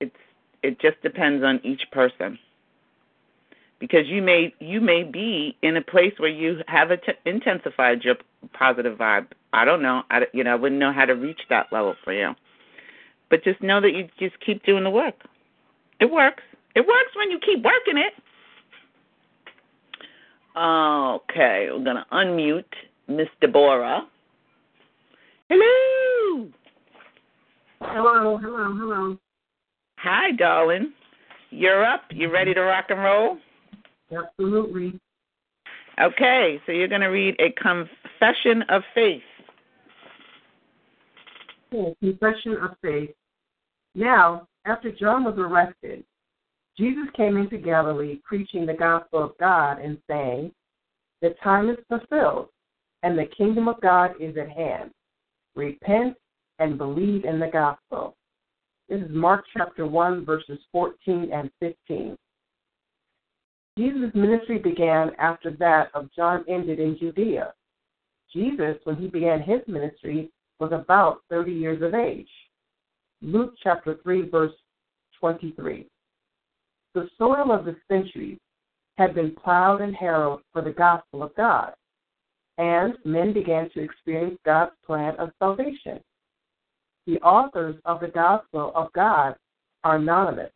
It's it just depends on each person. Because you may you may be in a place where you have it intensified your positive vibe. I don't know. I you know I wouldn't know how to reach that level for you. But just know that you just keep doing the work. It works. It works when you keep working it. Okay, we're gonna unmute Miss Deborah. Hello. Hello, hello, hello. Hi, darling. You're up. You ready to rock and roll? Absolutely. Okay, so you're going to read a confession of faith. Okay, confession of faith. Now, after John was arrested, Jesus came into Galilee preaching the gospel of God and saying, The time is fulfilled, and the kingdom of God is at hand. Repent and believe in the gospel. This is Mark chapter 1, verses 14 and 15. Jesus' ministry began after that of John ended in Judea. Jesus, when he began his ministry, was about 30 years of age. Luke chapter 3, verse 23. The soil of the centuries had been plowed and harrowed for the gospel of God, and men began to experience God's plan of salvation. The authors of the gospel of God are anonymous,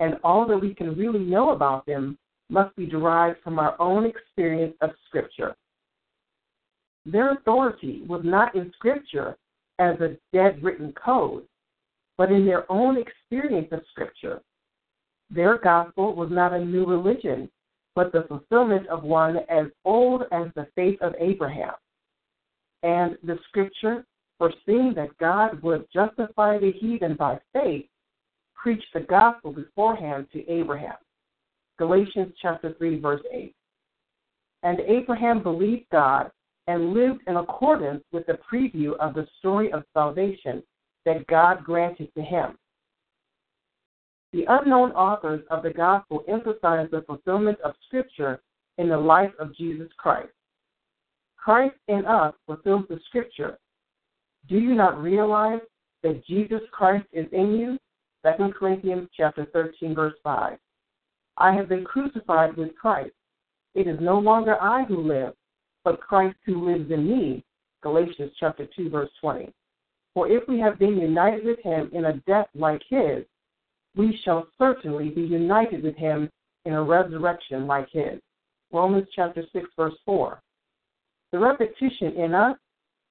and all that we can really know about them must be derived from our own experience of Scripture. Their authority was not in Scripture as a dead written code, but in their own experience of Scripture. Their gospel was not a new religion, but the fulfillment of one as old as the faith of Abraham. And the Scripture, foreseeing that God would justify the heathen by faith, preached the gospel beforehand to Abraham. Galatians chapter 3, verse 8. And Abraham believed God and lived in accordance with the preview of the story of salvation that God granted to him. The unknown authors of the gospel emphasize the fulfillment of Scripture in the life of Jesus Christ. Christ in us fulfills the Scripture. Do you not realize that Jesus Christ is in you? 2 Corinthians chapter 13, verse 5. I have been crucified with Christ. It is no longer I who live, but Christ who lives in me. Galatians chapter 2, verse 20. For if we have been united with him in a death like his, we shall certainly be united with him in a resurrection like his. Romans chapter 6, verse 4. The repetition in us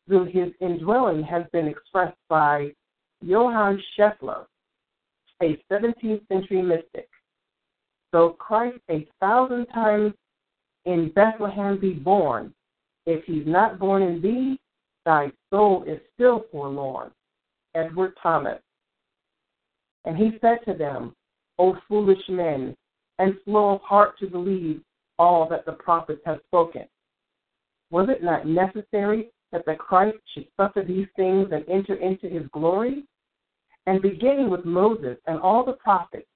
through his indwelling has been expressed by Johann Scheffler, a 17th century mystic. Though Christ a thousand times in Bethlehem be born, if he's not born in thee, thy soul is still forlorn. Edward Thomas. And he said to them, O foolish men, and slow of heart to believe all that the prophets have spoken. Was it not necessary that the Christ should suffer these things and enter into his glory? And beginning with Moses and all the prophets,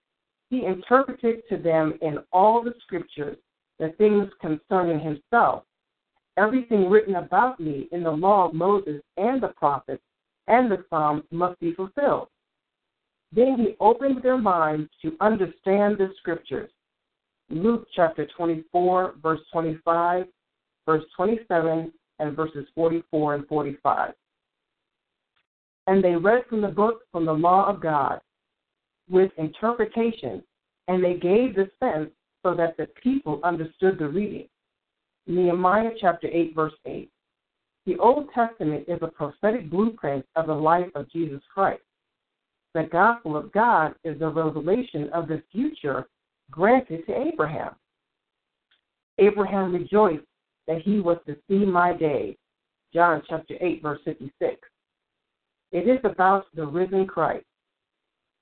he interpreted to them in all the scriptures the things concerning himself. Everything written about me in the law of Moses and the prophets and the Psalms must be fulfilled. Then he opened their minds to understand the scriptures. Luke chapter 24, verse 25, verse 27, and verses 44 and 45. And they read from the book from the law of God with interpretation, and they gave the sense so that the people understood the reading. Nehemiah chapter 8, verse 8. The Old Testament is a prophetic blueprint of the life of Jesus Christ. The gospel of God is the revelation of the future granted to Abraham. Abraham rejoiced that he was to see my day. John chapter 8, verse 56. It is about the risen Christ.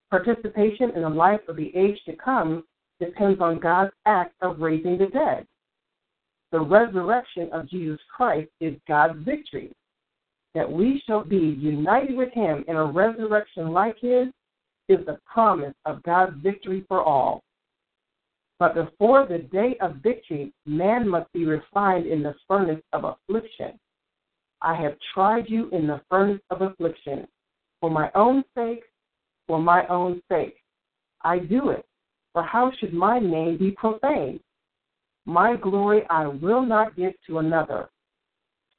Participation in the life of the age to come depends on God's act of raising the dead. The resurrection of Jesus Christ is God's victory. That we shall be united with him in a resurrection like his is the promise of God's victory for all. But before the day of victory, man must be refined in the furnace of affliction. I have tried you in the furnace of affliction. For my own sake, for my own sake. I do it, for how should my name be profaned? My glory I will not give to another.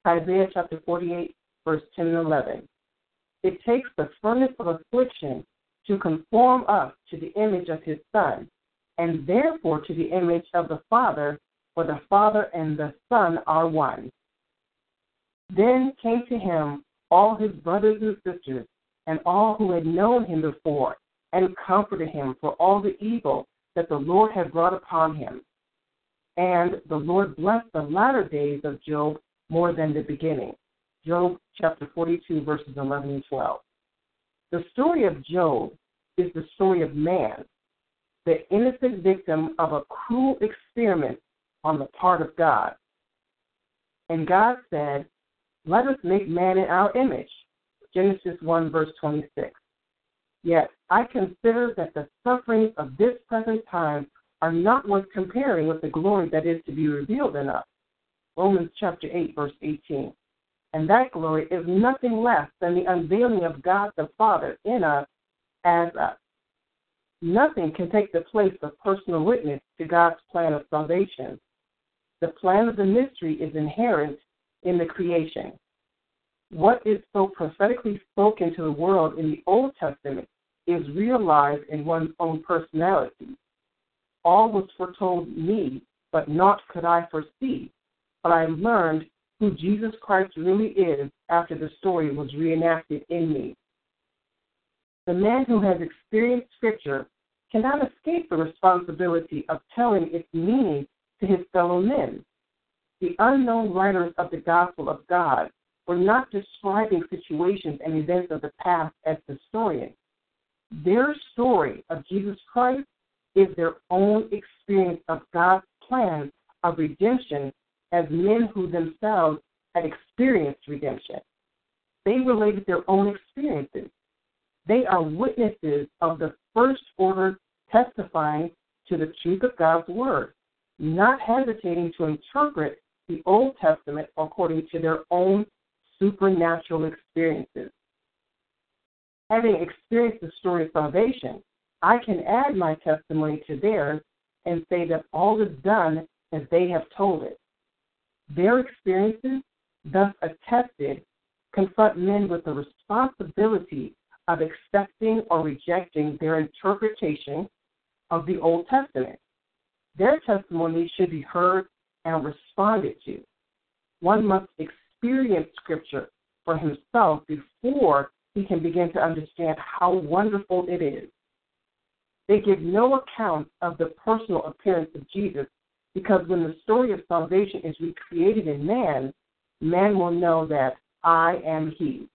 Isaiah chapter 48, verse 10 and 11. It takes the furnace of affliction to conform us to the image of his Son, and therefore to the image of the Father, for the Father and the Son are one. Then came to him all his brothers and sisters, and all who had known him before, and comforted him for all the evil that the Lord had brought upon him. And the Lord blessed the latter days of Job more than the beginning. Job chapter 42, verses 11 and 12. The story of Job is the story of man, the innocent victim of a cruel experiment on the part of God. And God said, Let us make man in our image. Genesis 1, verse 26. Yet I consider that the sufferings of this present time are not worth comparing with the glory that is to be revealed in us. Romans chapter 8, verse 18. And that glory is nothing less than the unveiling of God the Father in us as us. Nothing can take the place of personal witness to God's plan of salvation. The plan of the mystery is inherent in the creation. What is so prophetically spoken to the world in the Old Testament is realized in one's own personality. All was foretold me, but naught could I foresee. But I learned who Jesus Christ really is after the story was reenacted in me. The man who has experienced Scripture cannot escape the responsibility of telling its meaning to his fellow men. The unknown writers of the gospel of God were not describing situations and events of the past as historians. Their story of Jesus Christ is their own experience of God's plan of redemption as men who themselves had experienced redemption. They related their own experiences. They are witnesses of the first order testifying to the truth of God's word, not hesitating to interpret the Old Testament according to their own supernatural experiences. Having experienced the story of salvation, I can add my testimony to theirs and say that all is done as they have told it. Their experiences, thus attested, confront men with the responsibility of accepting or rejecting their interpretation of the Old Testament. Their testimony should be heard and responded to. One must experience Scripture for himself before he can begin to understand how wonderful it is. They give no account of the personal appearance of Jesus because when the story of salvation is recreated in man, man will know that I am He.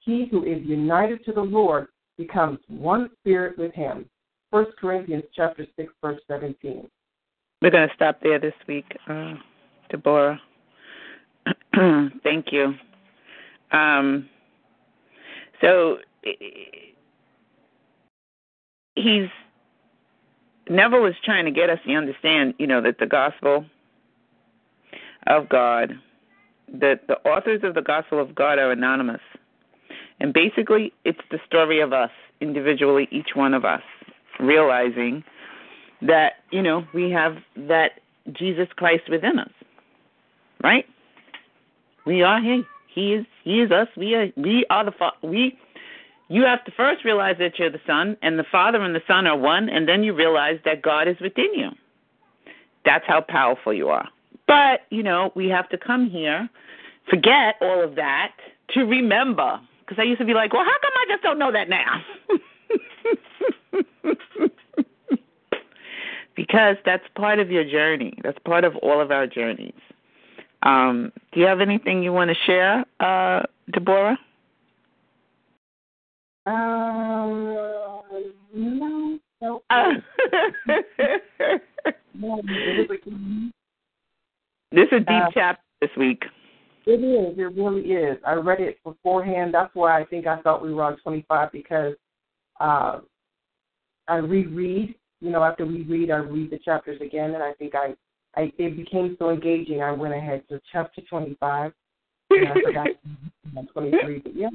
He who is united to the Lord becomes one spirit with Him. 1 Corinthians chapter 6, verse 17. We're going to stop there this week, uh, Deborah. *clears throat* Thank you. Um, so he's Neville is trying to get us to understand, you know, that the gospel of God, that the authors of the gospel of God are anonymous. And basically, it's the story of us, individually, each one of us, realizing that, you know, we have that Jesus Christ within us. Right? We are He. He is He is us. We are we are the we you have to first realize that you're the Son, and the Father and the Son are one, and then you realize that God is within you. That's how powerful you are. But, you know, we have to come here, forget all of that, to remember. Because I used to be like, well, how come I just don't know that now? *laughs* because that's part of your journey. That's part of all of our journeys. Um, do you have anything you want to share, uh, Deborah? Um, no, no. *laughs* Uh, this is deep uh, chapter this week. It is. It really is. I read it beforehand. That's why I think I thought we were on 25 because uh, I reread. You know, after we read, I read the chapters again, and I think I, I it became so engaging. I went ahead to chapter 25. And I forgot *laughs* 23, but yeah,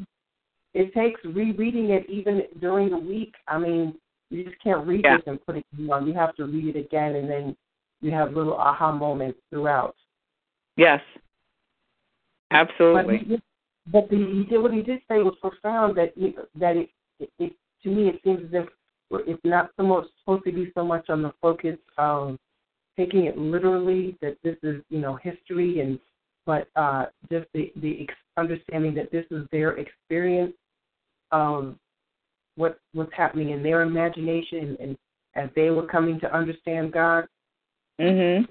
it takes rereading it even during the week. I mean, you just can't read Yeah. this and put it on. You have to read it again, and then you have little aha moments throughout. Yes. But, Absolutely. he but the, he did what he did say was profound. That he, that it, it, it to me it seems as if it's not so much supposed to be so much on the focus of taking it literally that this is you know history and but uh, just the the ex- understanding that this is their experience of what what's happening in their imagination and as they were coming to understand God. Mhm.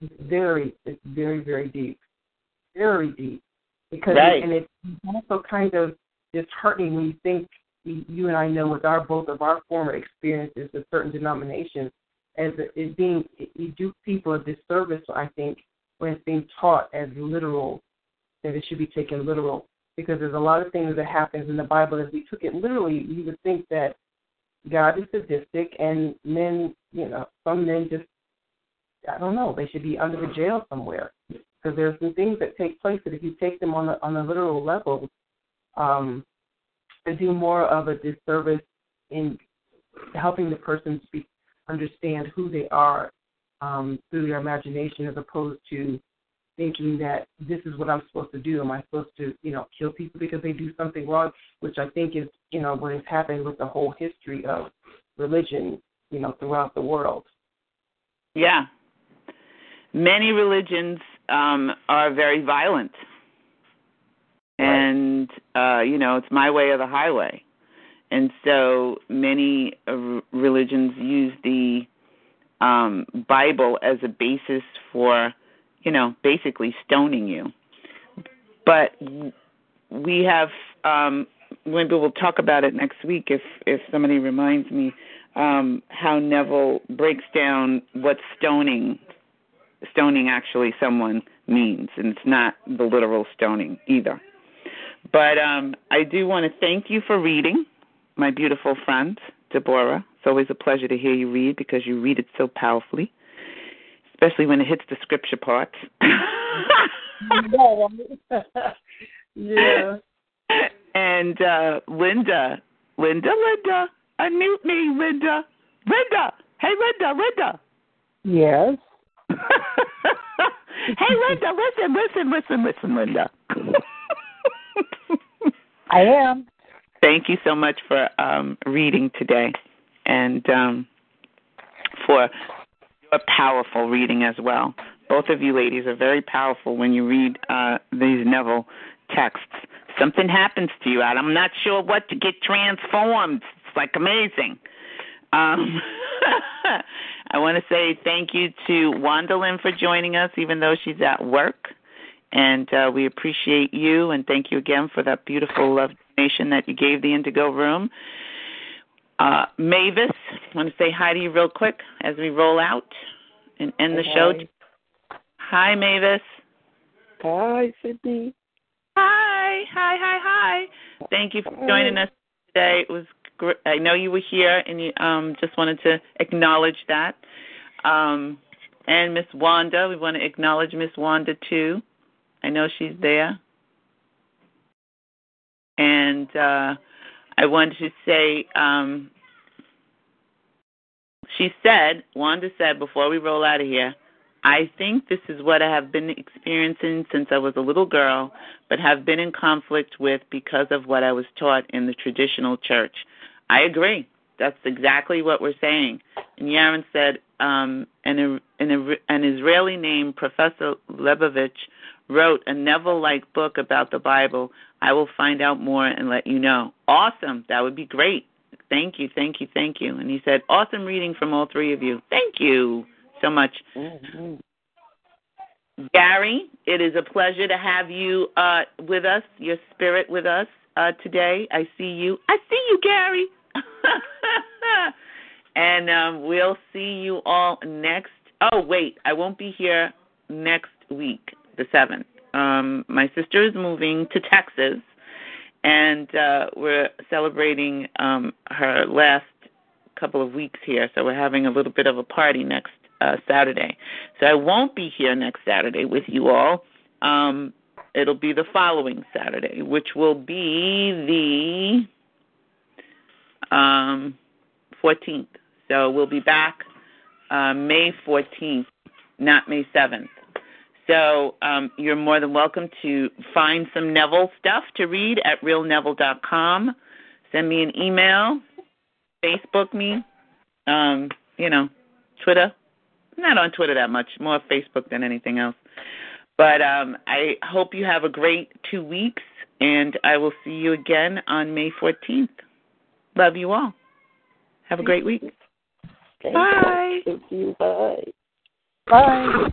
It's very it's very very deep, very deep because Right. and it's also kind of disheartening when you think you you and I know with our both of our former experiences with certain denominations as it being you do people a disservice I think when it's being taught as literal that it should be taken literal because there's a lot of things that happens in the Bible if we took it literally you would think that God is sadistic and men you know some men just I don't know they should be under the jail somewhere. Because there's some things that take place that if you take them on a on a literal level um they do more of a disservice in helping the person speak understand who they are um, through their imagination as opposed to thinking that this is what I'm supposed to do. Am I supposed to, you know, kill people because they do something wrong? Which I think is, you know, what has happened with the whole history of religion, you know, throughout the world. Yeah. Many religions um, are very violent. And, uh, you know, it's my way or the highway. And so many uh, religions use the um, Bible as a basis for, you know, basically stoning you. But we have, um, maybe we'll talk about it next week if if somebody reminds me um, how Neville breaks down what stoning stoning actually someone means, and it's not the literal stoning either. But um, I do want to thank you for reading, my beautiful friend Deborah. It's always a pleasure to hear you read because you read it so powerfully, especially when it hits the scripture parts. *laughs* *laughs* yeah. And uh Linda, Linda, Linda, unmute me, Linda, Linda. Hey, Linda, Linda. Yes. *laughs* hey, Linda, listen, listen, listen, listen, Linda. I am. Thank you so much for um, reading today and um, for your powerful reading as well. Both of you ladies are very powerful when you read uh, these Neville texts. Something happens to you, I'm not sure what to get transformed. It's like amazing. Um, *laughs* I want to say thank you to Wanda Wandalyn for joining us, even though she's at work. And uh, we appreciate you, and thank you again for that beautiful love donation that you gave the Indigo Room. Uh, Mavis, I want to say hi to you real quick as we roll out and end the show. Hi, Mavis. Hi, Sydney. Hi, hi, hi, hi. Thank you for joining us today. It was gr- I know you were here, and you um, just wanted to acknowledge that. Um, and Miss Wanda, we want to acknowledge Miss Wanda too. I know she's there. And uh, I wanted to say, um, she said, Wanda said before we roll out of here, I think this is what I have been experiencing since I was a little girl, but have been in conflict with because of what I was taught in the traditional church. I agree. That's exactly what we're saying. And Yaron said, um, an, an, an Israeli named Professor Lebovich wrote a Neville-like book about the Bible. I will find out more and let you know. Awesome. That would be great. Thank you, thank you, thank you. And he said, awesome reading from all three of you. Thank you so much. Mm-hmm. Gary, it is a pleasure to have you uh, with us, your spirit with us uh, today. I see you. I see you, Gary. *laughs* and um, we'll see you all next. Oh, wait, I won't be here next week, the 7th. Um, my sister is moving to Texas, and uh, we're celebrating um, her last couple of weeks here. So we're having a little bit of a party next uh, Saturday. So I won't be here next Saturday with you all. Um, it'll be the following Saturday, which will be the um, 14th. So we'll be back uh, May 14th, not May 7th. So um, you're more than welcome to find some Neville stuff to read at realneville.com. Send me an email, Facebook me, um, you know, Twitter. I'm not on Twitter that much, more Facebook than anything else. But um, I hope you have a great two weeks, and I will see you again on May 14th. Love you all. Have a great week. Bye. Thank you. Bye. Bye.